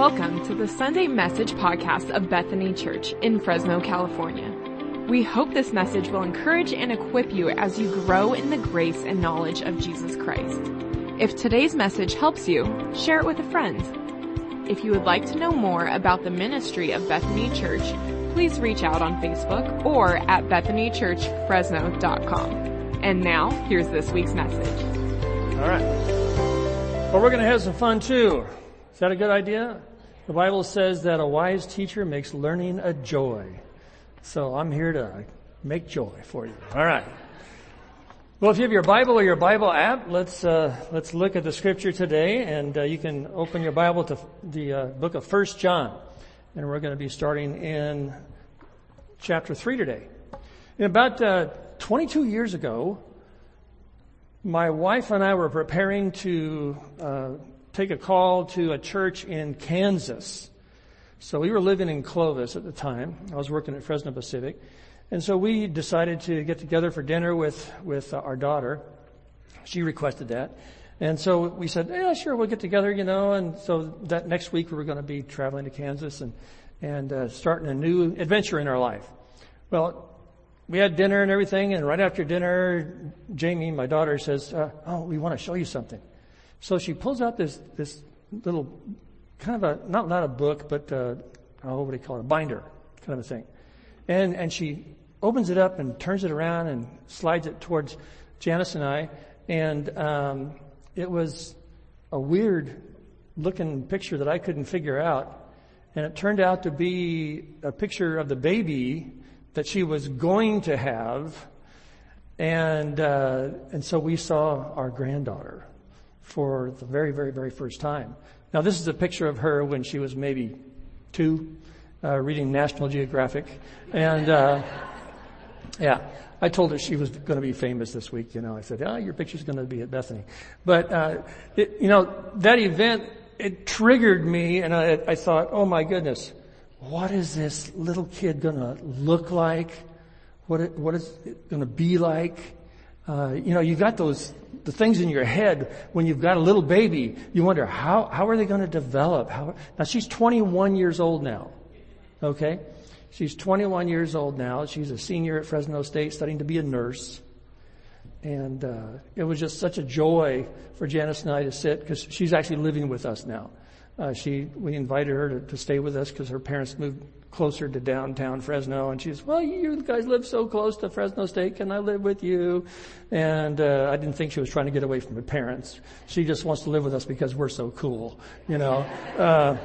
Welcome to the Sunday Message podcast of Bethany Church in Fresno, California. We hope this message will encourage and equip you as you grow in the grace and knowledge of Jesus Christ. If today's message helps you, share it with a friend. If you would like to know more about the ministry of Bethany Church, please reach out on Facebook or at bethanychurchfresno.com. And now, here's this week's message. All right. Well, we're going to have some fun too. Is that a good idea? The Bible says that a wise teacher makes learning a joy. So I'm here to make joy for you. All right. Well, if you have your Bible or your Bible app, let's uh, let's look at the scripture today, and uh, you can open your Bible to the uh, book of First John, and we're going to be starting in chapter three today. In about uh, 22 years ago, my wife and I were preparing to uh, take a call to a church in Kansas. So we were living in Clovis at the time. I was working at Fresno Pacific. And so we decided to get together for dinner with, with our daughter. She requested that. And so we said, yeah, sure, we'll get together, you know. And so that next week we were going to be traveling to Kansas and, and uh, starting a new adventure in our life. Well, we had dinner and everything. And right after dinner, Jamie, my daughter, says, uh, oh, we want to show you something. So she pulls out this, this little kind of a, not, not a book, but, uh, oh, what do you call it? A binder kind of a thing. And, and she opens it up and turns it around and slides it towards Janice and I. And, um, it was a weird looking picture that I couldn't figure out. And it turned out to be a picture of the baby that she was going to have. And, uh, and so we saw our granddaughter for the very, very, very first time. Now, this is a picture of her when she was maybe two, uh, reading National Geographic, and uh, yeah, I told her she was going to be famous this week. You know, I said, "Ah, oh, your picture's going to be at Bethany," but uh, it, you know that event it triggered me, and I, I thought, "Oh my goodness, what is this little kid going to look like? What it, what is it going to be like?" Uh, you know, you got those the things in your head when you've got a little baby. You wonder how how are they going to develop? How now she's 21 years old now. Okay, she's 21 years old now. She's a senior at Fresno State, studying to be a nurse. And uh, it was just such a joy for Janice and I to sit because she's actually living with us now. Uh, she we invited her to, to stay with us because her parents moved closer to downtown Fresno. And she well, you guys live so close to Fresno State. Can I live with you? And, uh, I didn't think she was trying to get away from her parents. She just wants to live with us because we're so cool, you know. Uh,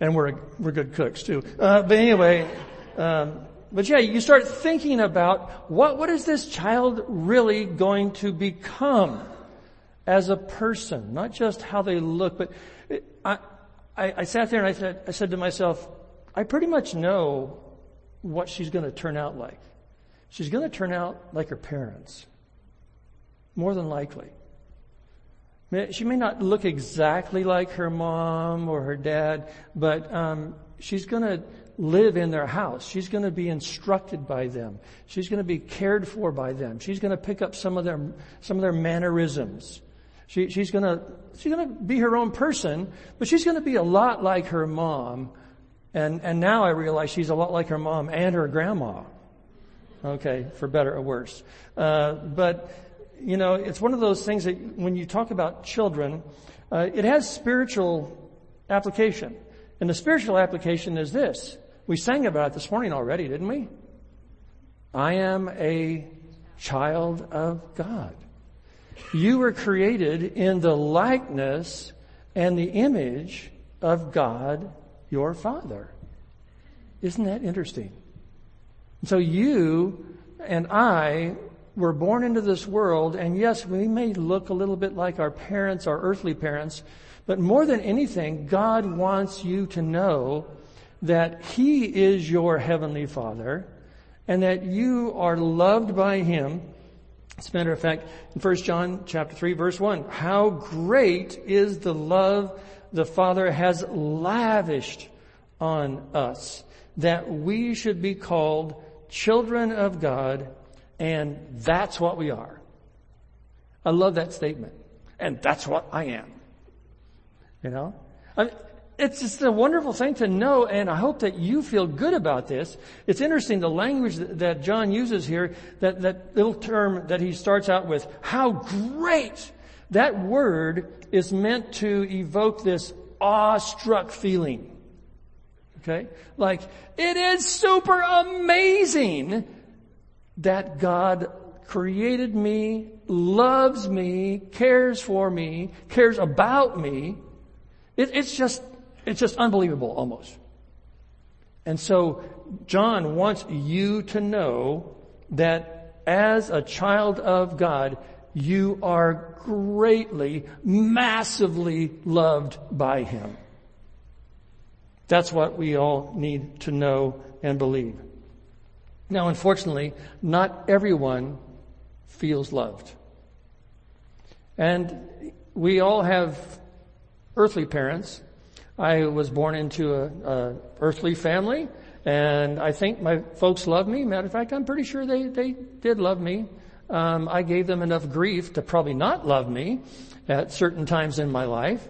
and we're, we're good cooks too. Uh, but anyway, um, but yeah, you start thinking about what, what is this child really going to become as a person? Not just how they look, but I, I, I sat there and I said, I said to myself, I pretty much know what she's going to turn out like. She's going to turn out like her parents. More than likely. She may not look exactly like her mom or her dad, but um, she's going to live in their house. She's going to be instructed by them. She's going to be cared for by them. She's going to pick up some of their some of their mannerisms. She, she's going to she's going to be her own person, but she's going to be a lot like her mom and, and now I realize she's a lot like her mom and her grandma. Okay, for better or worse. Uh, but, you know, it's one of those things that when you talk about children, uh, it has spiritual application. And the spiritual application is this. We sang about it this morning already, didn't we? I am a child of God. You were created in the likeness and the image of God your Father. Isn't that interesting? So you and I were born into this world, and yes, we may look a little bit like our parents, our earthly parents, but more than anything, God wants you to know that He is your Heavenly Father, and that you are loved by Him. As a matter of fact, in 1 John chapter 3 verse 1, how great is the love the Father has lavished on us that we should be called children of God and that's what we are. I love that statement. And that's what I am. You know? I mean, it's just a wonderful thing to know, and I hope that you feel good about this. It's interesting the language that John uses here, that, that little term that he starts out with, how great! That word is meant to evoke this awestruck feeling. Okay? Like, it is super amazing that God created me, loves me, cares for me, cares about me. It, it's just, it's just unbelievable almost. And so John wants you to know that as a child of God, you are greatly, massively loved by Him. That's what we all need to know and believe. Now, unfortunately, not everyone feels loved. And we all have earthly parents. I was born into a, a, earthly family, and I think my folks love me. Matter of fact, I'm pretty sure they, they did love me. Um, I gave them enough grief to probably not love me at certain times in my life.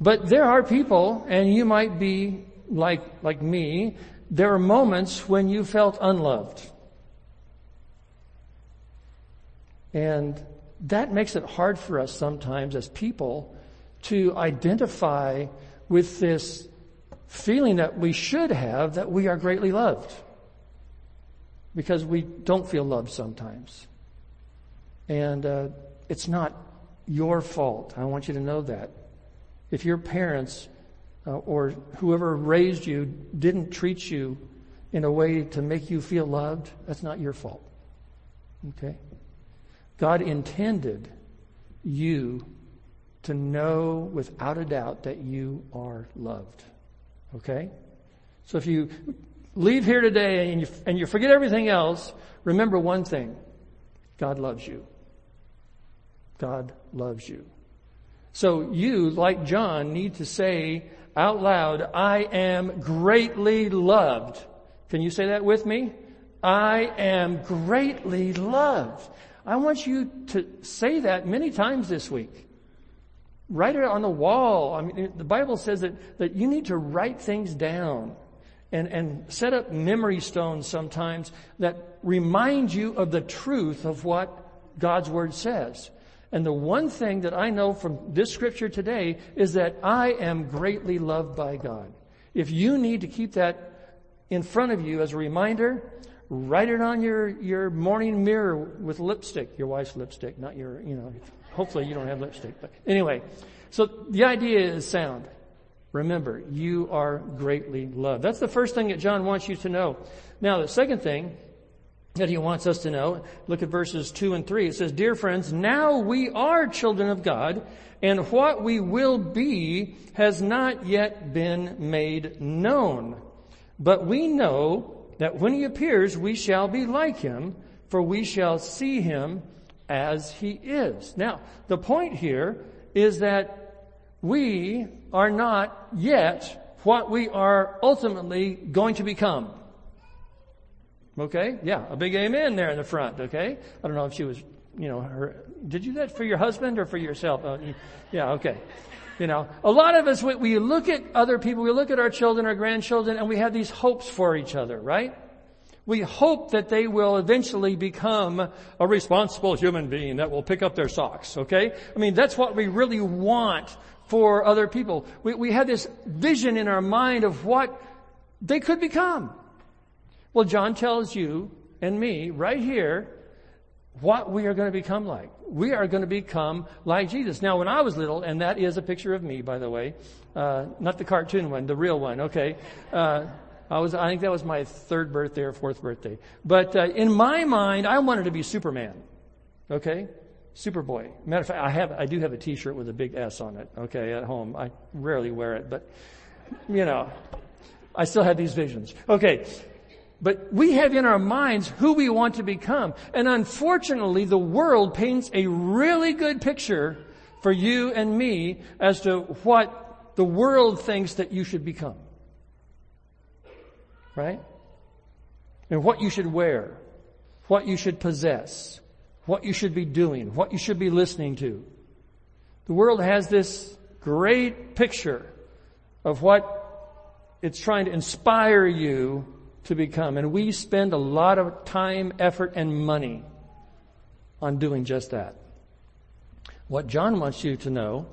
But there are people, and you might be like, like me, there are moments when you felt unloved. And that makes it hard for us sometimes as people to identify with this feeling that we should have that we are greatly loved. Because we don't feel loved sometimes. And uh, it's not your fault. I want you to know that. If your parents uh, or whoever raised you didn't treat you in a way to make you feel loved, that's not your fault. Okay? God intended you to know without a doubt that you are loved. Okay? So if you leave here today and you, and you forget everything else, remember one thing. God loves you. God loves you. So you, like John, need to say out loud, I am greatly loved. Can you say that with me? I am greatly loved. I want you to say that many times this week. Write it on the wall. I mean, the Bible says that, that you need to write things down and, and set up memory stones sometimes that remind you of the truth of what God's Word says. And the one thing that I know from this scripture today is that I am greatly loved by God. If you need to keep that in front of you as a reminder, write it on your, your morning mirror with lipstick, your wife's lipstick, not your, you know, hopefully you don't have lipstick, but anyway. So the idea is sound. Remember, you are greatly loved. That's the first thing that John wants you to know. Now, the second thing that he wants us to know. Look at verses 2 and 3. It says, Dear friends, now we are children of God, and what we will be has not yet been made known. But we know that when he appears, we shall be like him, for we shall see him as he is. Now, the point here is that we are not yet what we are ultimately going to become. Okay? Yeah, a big amen there in the front, okay? I don't know if she was, you know, her, did you that for your husband or for yourself? Uh, yeah, okay. You know, a lot of us, we, we look at other people, we look at our children, our grandchildren, and we have these hopes for each other, right? We hope that they will eventually become a responsible human being that will pick up their socks, okay? I mean, that's what we really want for other people. We, we have this vision in our mind of what they could become. Well, John tells you and me right here what we are going to become like. We are going to become like Jesus. Now, when I was little, and that is a picture of me, by the way, uh, not the cartoon one, the real one, okay? Uh, I was, I think that was my third birthday or fourth birthday. But uh, in my mind, I wanted to be Superman, okay? Superboy. Matter of fact, I have, I do have a T-shirt with a big S on it, okay, at home. I rarely wear it, but you know, I still have these visions. Okay, but we have in our minds who we want to become. And unfortunately, the world paints a really good picture for you and me as to what the world thinks that you should become. Right? And what you should wear, what you should possess, what you should be doing, what you should be listening to. The world has this great picture of what it's trying to inspire you to become. And we spend a lot of time, effort, and money on doing just that. What John wants you to know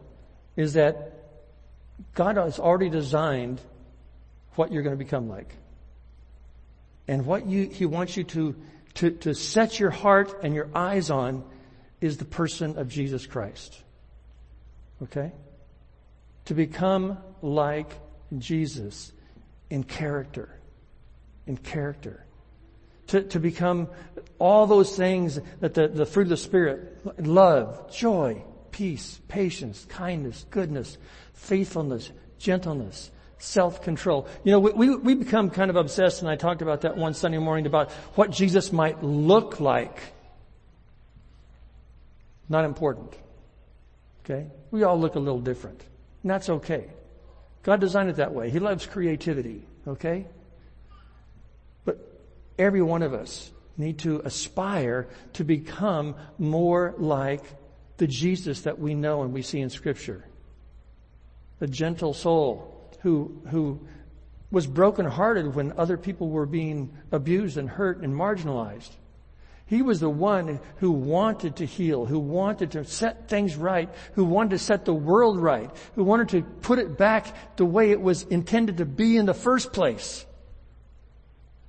is that God has already designed what you're going to become like. And what you, He wants you to, to, to set your heart and your eyes on is the person of Jesus Christ. Okay? To become like Jesus in character. In character. To, to become all those things that the, the fruit of the Spirit, love, joy, peace, patience, kindness, goodness, faithfulness, gentleness, self-control. You know, we, we, become kind of obsessed, and I talked about that one Sunday morning about what Jesus might look like. Not important. Okay? We all look a little different. And that's okay. God designed it that way. He loves creativity. Okay? But every one of us need to aspire to become more like the Jesus that we know and we see in scripture. The gentle soul who, who was brokenhearted when other people were being abused and hurt and marginalized. He was the one who wanted to heal, who wanted to set things right, who wanted to set the world right, who wanted to put it back the way it was intended to be in the first place.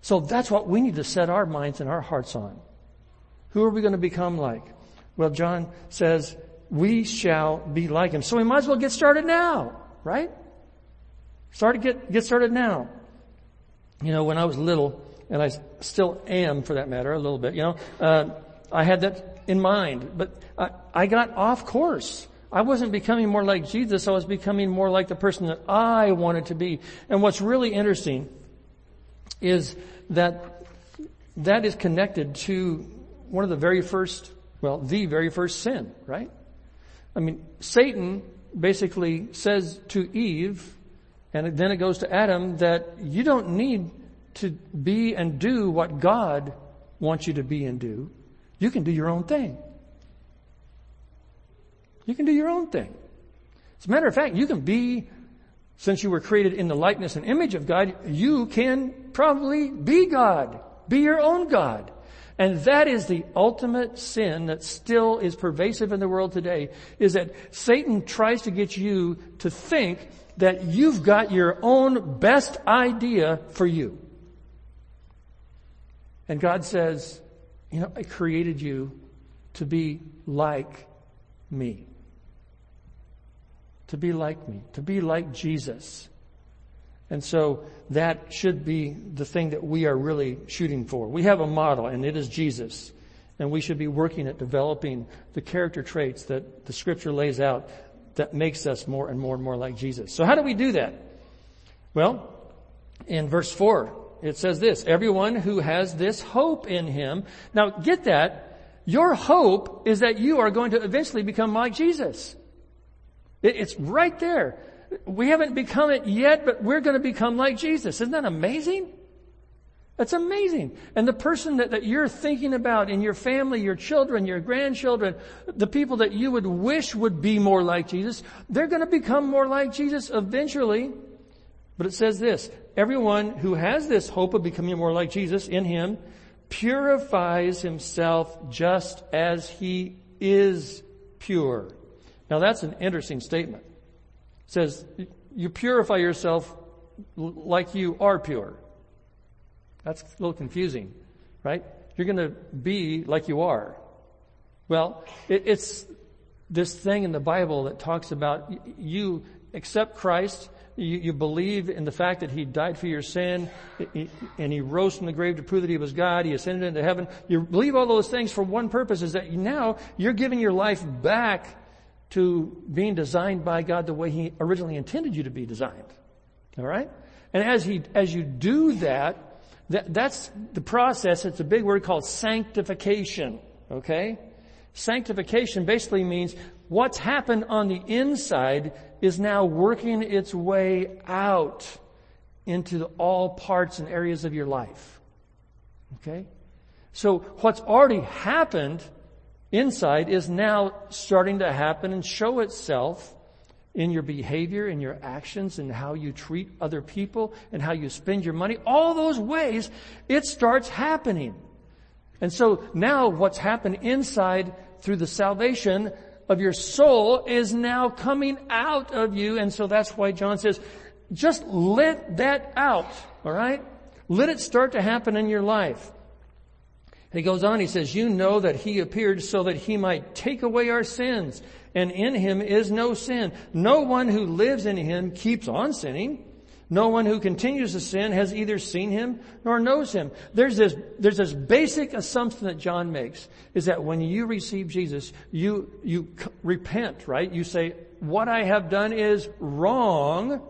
So that's what we need to set our minds and our hearts on. Who are we going to become like? Well, John says, we shall be like him. So we might as well get started now, right? Start to get, get started now. You know, when I was little, and I still am for that matter, a little bit, you know, uh, I had that in mind, but I, I got off course. I wasn't becoming more like Jesus, I was becoming more like the person that I wanted to be. And what's really interesting is that that is connected to one of the very first, well, the very first sin, right? I mean, Satan basically says to Eve, and then it goes to Adam that you don't need to be and do what God wants you to be and do. You can do your own thing. You can do your own thing. As a matter of fact, you can be, since you were created in the likeness and image of God, you can probably be God. Be your own God. And that is the ultimate sin that still is pervasive in the world today, is that Satan tries to get you to think that you've got your own best idea for you. And God says, you know, I created you to be like me. To be like me. To be like Jesus. And so that should be the thing that we are really shooting for. We have a model and it is Jesus. And we should be working at developing the character traits that the scripture lays out that makes us more and more and more like Jesus. So how do we do that? Well, in verse 4, it says this, everyone who has this hope in him. Now get that. Your hope is that you are going to eventually become like Jesus. It's right there. We haven't become it yet, but we're going to become like Jesus. Isn't that amazing? That's amazing. And the person that, that you're thinking about in your family, your children, your grandchildren, the people that you would wish would be more like Jesus, they're going to become more like Jesus eventually. But it says this, everyone who has this hope of becoming more like Jesus in him purifies himself just as he is pure. Now that's an interesting statement. It says, you purify yourself like you are pure. That's a little confusing, right? You're going to be like you are. Well, it, it's this thing in the Bible that talks about you accept Christ, you, you, believe in the fact that He died for your sin, and He rose from the grave to prove that He was God, He ascended into heaven. You believe all those things for one purpose is that now you're giving your life back to being designed by God the way He originally intended you to be designed. Alright? And as He, as you do that, that, that's the process. It's a big word called sanctification. Okay? Sanctification basically means what's happened on the inside is now working its way out into all parts and areas of your life. Okay? So what's already happened inside is now starting to happen and show itself in your behavior, in your actions, in how you treat other people, and how you spend your money, all those ways, it starts happening. And so now what's happened inside through the salvation of your soul is now coming out of you. And so that's why John says, just let that out. All right? Let it start to happen in your life. He goes on, he says, you know that he appeared so that he might take away our sins and in him is no sin. No one who lives in him keeps on sinning. No one who continues to sin has either seen him nor knows him. There's this, there's this basic assumption that John makes is that when you receive Jesus, you, you repent, right? You say, what I have done is wrong.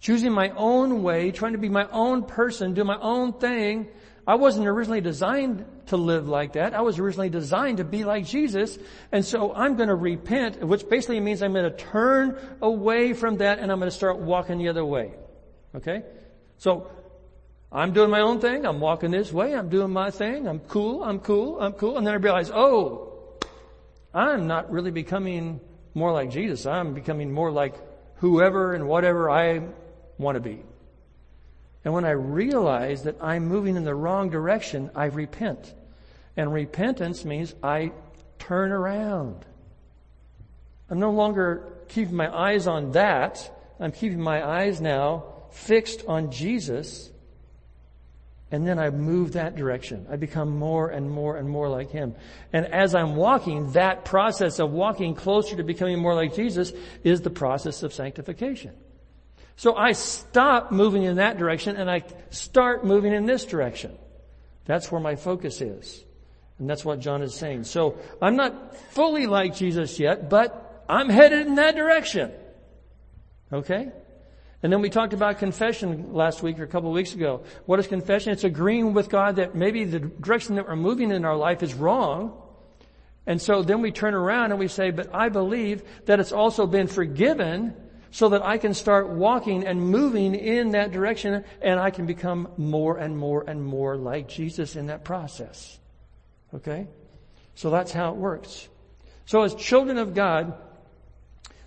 Choosing my own way, trying to be my own person, do my own thing. I wasn't originally designed to live like that. I was originally designed to be like Jesus. And so I'm going to repent, which basically means I'm going to turn away from that and I'm going to start walking the other way. Okay? So I'm doing my own thing. I'm walking this way. I'm doing my thing. I'm cool. I'm cool. I'm cool. And then I realize, oh, I'm not really becoming more like Jesus. I'm becoming more like whoever and whatever I want to be. And when I realize that I'm moving in the wrong direction, I repent. And repentance means I turn around. I'm no longer keeping my eyes on that. I'm keeping my eyes now fixed on Jesus. And then I move that direction. I become more and more and more like Him. And as I'm walking, that process of walking closer to becoming more like Jesus is the process of sanctification. So I stop moving in that direction and I start moving in this direction. That's where my focus is. And that's what John is saying. So I'm not fully like Jesus yet, but I'm headed in that direction. Okay? And then we talked about confession last week or a couple of weeks ago. What is confession? It's agreeing with God that maybe the direction that we're moving in our life is wrong. And so then we turn around and we say, but I believe that it's also been forgiven so that I can start walking and moving in that direction and I can become more and more and more like Jesus in that process. Okay? So that's how it works. So as children of God,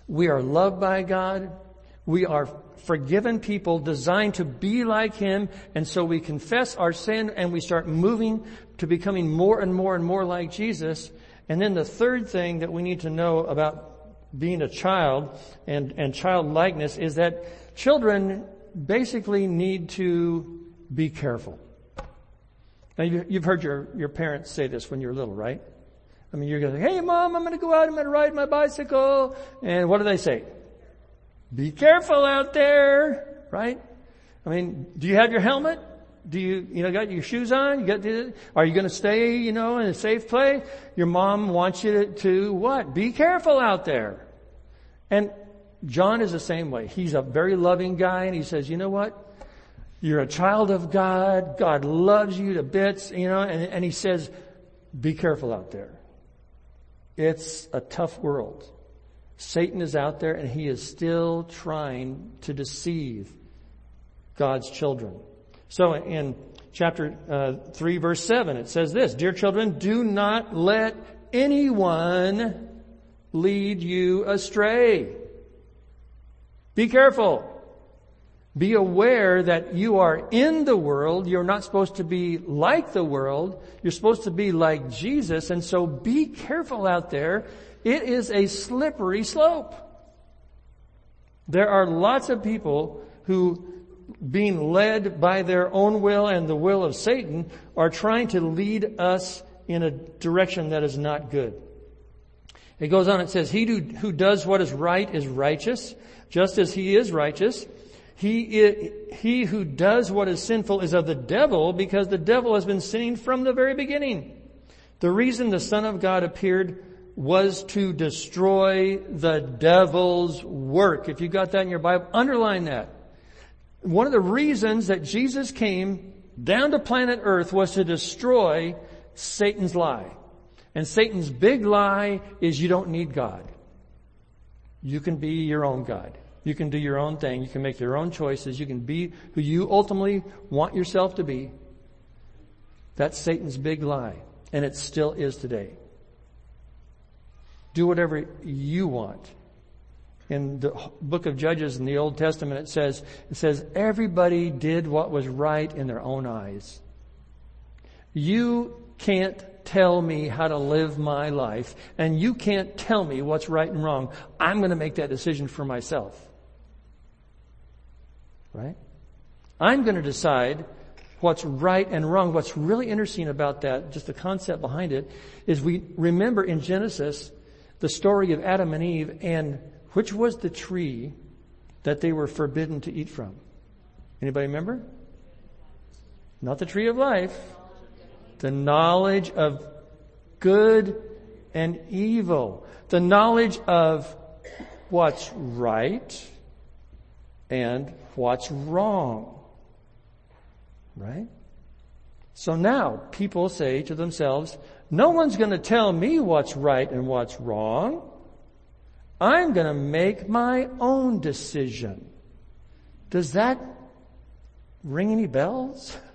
we are loved by God. We are forgiven people designed to be like Him. And so we confess our sin and we start moving to becoming more and more and more like Jesus. And then the third thing that we need to know about being a child and, and childlikeness is that children basically need to be careful. Now you, you've heard your, your parents say this when you're little, right? I mean, you're going hey mom, I'm going to go out, I'm going to ride my bicycle. And what do they say? Be careful out there, right? I mean, do you have your helmet? Do you, you know, got your shoes on? You got the, are you going to stay, you know, in a safe place? Your mom wants you to, to what? Be careful out there. And John is the same way. He's a very loving guy and he says, you know what? You're a child of God. God loves you to bits, you know, and, and he says, be careful out there. It's a tough world. Satan is out there and he is still trying to deceive God's children. So in chapter uh, 3 verse 7 it says this, Dear children, do not let anyone lead you astray. Be careful. Be aware that you are in the world. You're not supposed to be like the world. You're supposed to be like Jesus. And so be careful out there. It is a slippery slope. There are lots of people who being led by their own will and the will of Satan are trying to lead us in a direction that is not good. It goes on, it says, he who, does what is right is righteous, just as he is righteous. He, he who does what is sinful is of the devil because the devil has been sinning from the very beginning. The reason the Son of God appeared was to destroy the devil's work. If you got that in your Bible, underline that. One of the reasons that Jesus came down to planet earth was to destroy Satan's lie. And Satan's big lie is you don't need God. You can be your own God. You can do your own thing. You can make your own choices. You can be who you ultimately want yourself to be. That's Satan's big lie. And it still is today. Do whatever you want. In the book of Judges in the Old Testament, it says, it says, everybody did what was right in their own eyes. You can't tell me how to live my life, and you can't tell me what's right and wrong. I'm going to make that decision for myself. Right? I'm going to decide what's right and wrong. What's really interesting about that, just the concept behind it, is we remember in Genesis the story of Adam and Eve and which was the tree that they were forbidden to eat from? Anybody remember? Not the tree of life. The knowledge of good and evil. The knowledge of what's right and what's wrong. Right? So now people say to themselves, no one's going to tell me what's right and what's wrong. I'm going to make my own decision. Does that ring any bells?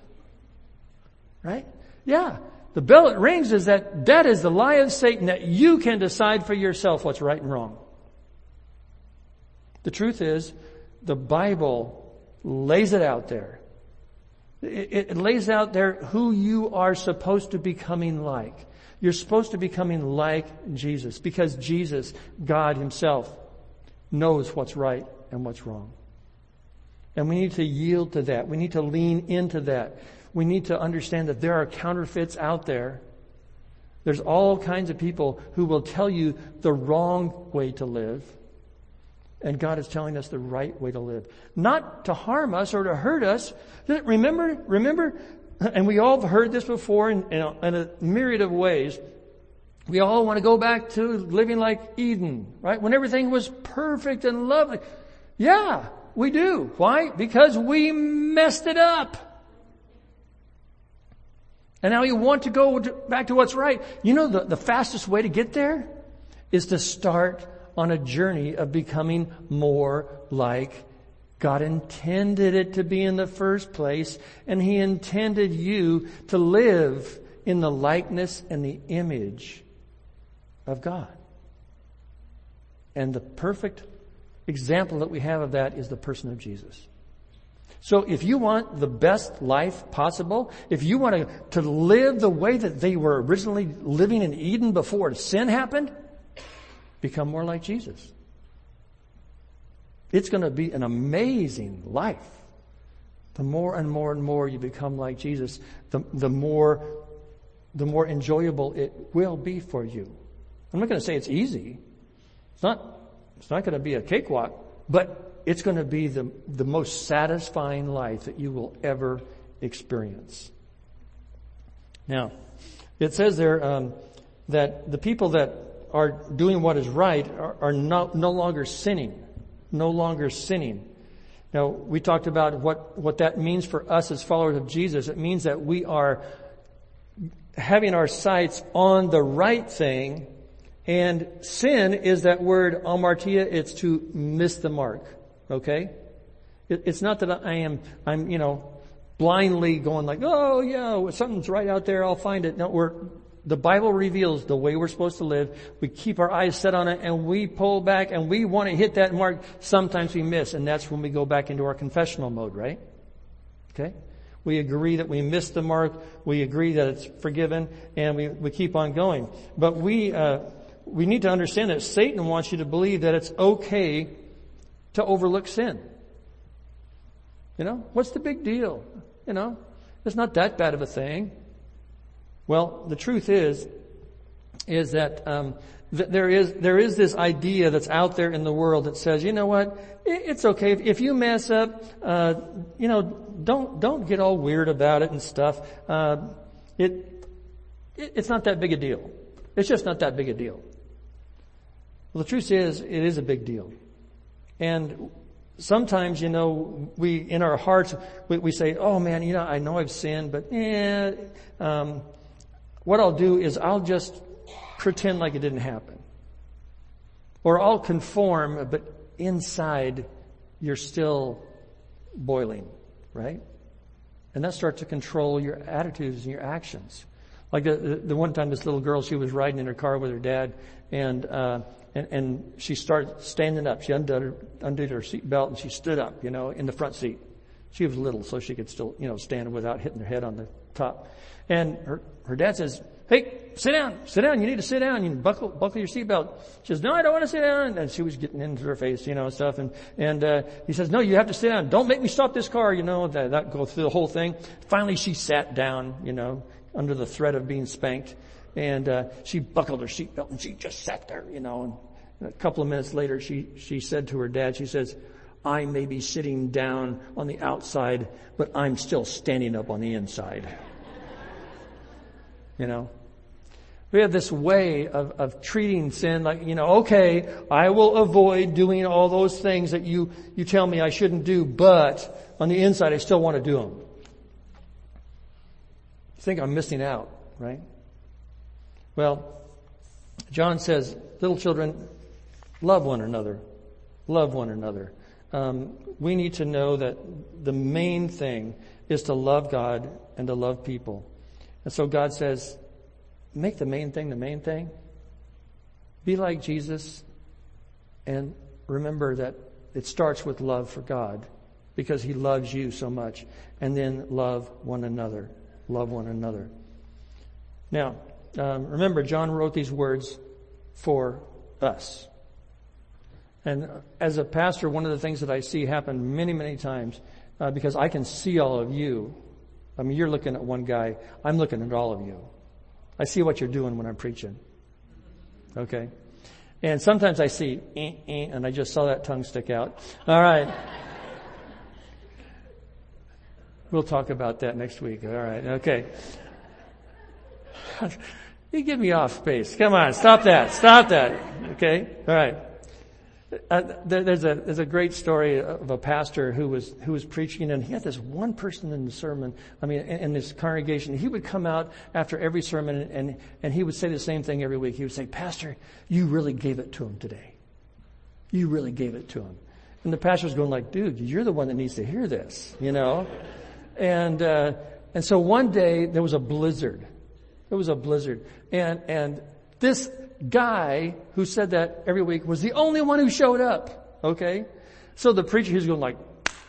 Right? Yeah. The bell it rings is that that is the lie of Satan that you can decide for yourself what's right and wrong. The truth is, the Bible lays it out there. It, it lays out there who you are supposed to be coming like. You're supposed to be becoming like Jesus because Jesus, God himself, knows what's right and what's wrong. And we need to yield to that. We need to lean into that. We need to understand that there are counterfeits out there. There's all kinds of people who will tell you the wrong way to live. And God is telling us the right way to live. Not to harm us or to hurt us. Remember, remember, and we all have heard this before in, in, a, in a myriad of ways. We all want to go back to living like Eden, right? When everything was perfect and lovely. Yeah, we do. Why? Because we messed it up. And now you want to go back to what's right. You know the, the fastest way to get there is to start on a journey of becoming more like God intended it to be in the first place, and He intended you to live in the likeness and the image of God. And the perfect example that we have of that is the person of Jesus. So if you want the best life possible, if you want to, to live the way that they were originally living in Eden before sin happened, become more like Jesus. It's going to be an amazing life. The more and more and more you become like Jesus, the, the more, the more enjoyable it will be for you. I'm not going to say it's easy. It's not, it's not going to be a cakewalk, but it's going to be the, the most satisfying life that you will ever experience. Now, it says there um, that the people that are doing what is right are, are no, no longer sinning. No longer sinning. Now, we talked about what, what that means for us as followers of Jesus. It means that we are having our sights on the right thing, and sin is that word amartia, it's to miss the mark. Okay? It, it's not that I am, I'm, you know, blindly going like, oh yeah, something's right out there, I'll find it. No, we're, the Bible reveals the way we're supposed to live. We keep our eyes set on it and we pull back and we want to hit that mark. Sometimes we miss and that's when we go back into our confessional mode, right? Okay? We agree that we missed the mark. We agree that it's forgiven and we, we keep on going. But we, uh, we need to understand that Satan wants you to believe that it's okay to overlook sin. You know, what's the big deal? You know, it's not that bad of a thing. Well, the truth is, is that um, th- there is there is this idea that's out there in the world that says, you know what, it's okay if, if you mess up, uh, you know, don't don't get all weird about it and stuff. Uh, it, it it's not that big a deal. It's just not that big a deal. Well, the truth is, it is a big deal, and sometimes, you know, we, in our hearts, we, we, say, oh man, you know, I know I've sinned, but eh, um, what I'll do is I'll just pretend like it didn't happen. Or I'll conform, but inside you're still boiling, right? And that starts to control your attitudes and your actions. Like the, the, one time this little girl, she was riding in her car with her dad and, uh, and, and she started standing up. She undid her, undid her seat belt and she stood up, you know, in the front seat. She was little, so she could still, you know, stand without hitting her head on the top. And her, her dad says, Hey, sit down, sit down. You need to sit down. You buckle, buckle your seatbelt. She says, no, I don't want to sit down. And she was getting into her face, you know, and stuff. And, and, uh, he says, no, you have to sit down. Don't make me stop this car, you know, that, that go through the whole thing. Finally, she sat down, you know, under the threat of being spanked. And, uh, she buckled her seatbelt and she just sat there, you know, and a couple of minutes later, she, she said to her dad, she says, I may be sitting down on the outside, but I'm still standing up on the inside. You know? We have this way of, of treating sin like, you know, okay, I will avoid doing all those things that you, you tell me I shouldn't do, but on the inside I still want to do them. You think I'm missing out, right? Well, John says, little children, love one another. Love one another. Um, we need to know that the main thing is to love God and to love people. And so God says, make the main thing the main thing. Be like Jesus and remember that it starts with love for God because he loves you so much. And then love one another. Love one another. Now, um, remember, John wrote these words for us. And as a pastor, one of the things that I see happen many, many times, uh, because I can see all of you I mean, you're looking at one guy. I'm looking at all of you. I see what you're doing when I'm preaching. Okay? And sometimes I see, eh, eh, and I just saw that tongue stick out. All right. We'll talk about that next week. All right. Okay. you get me off space. Come on. Stop that. Stop that. Okay. All right. Uh, there's a there's a great story of a pastor who was who was preaching, and he had this one person in the sermon. I mean, in, in this congregation, he would come out after every sermon, and and he would say the same thing every week. He would say, "Pastor, you really gave it to him today. You really gave it to him." And the pastor was going like, "Dude, you're the one that needs to hear this," you know. and uh, and so one day there was a blizzard. There was a blizzard, and and this guy who said that every week was the only one who showed up. Okay? So the preacher, he's going like,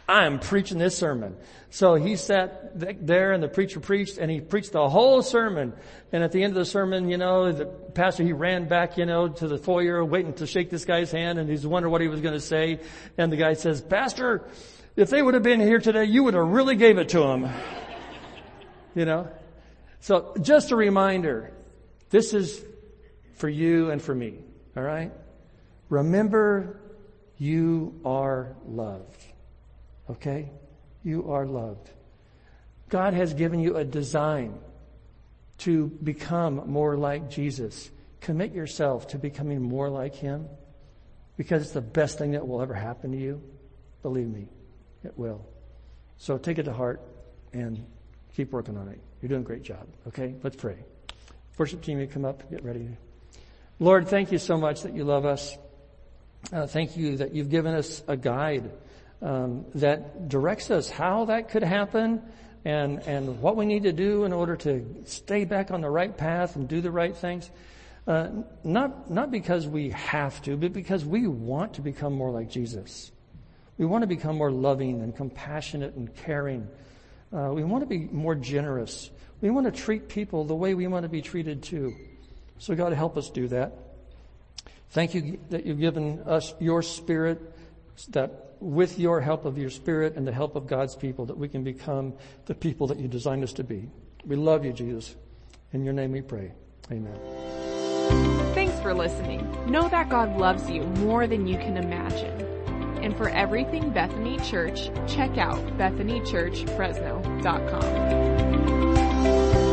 I'm preaching this sermon. So he sat there and the preacher preached and he preached the whole sermon. And at the end of the sermon, you know, the pastor, he ran back, you know, to the foyer waiting to shake this guy's hand and he's wondering what he was going to say. And the guy says, Pastor, if they would have been here today, you would have really gave it to them. you know? So just a reminder, this is for you and for me. All right? Remember, you are loved. Okay? You are loved. God has given you a design to become more like Jesus. Commit yourself to becoming more like Him because it's the best thing that will ever happen to you. Believe me, it will. So take it to heart and keep working on it. You're doing a great job. Okay? Let's pray. Worship team, you come up, get ready. Lord, thank you so much that you love us. Uh, thank you that you've given us a guide um, that directs us how that could happen and and what we need to do in order to stay back on the right path and do the right things. Uh, not not because we have to, but because we want to become more like Jesus. We want to become more loving and compassionate and caring. Uh, we want to be more generous. We want to treat people the way we want to be treated too. So God, help us do that. Thank you that you've given us your spirit, that with your help of your spirit and the help of God's people, that we can become the people that you designed us to be. We love you, Jesus. In your name we pray. Amen. Thanks for listening. Know that God loves you more than you can imagine. And for everything Bethany Church, check out BethanyChurchFresno.com.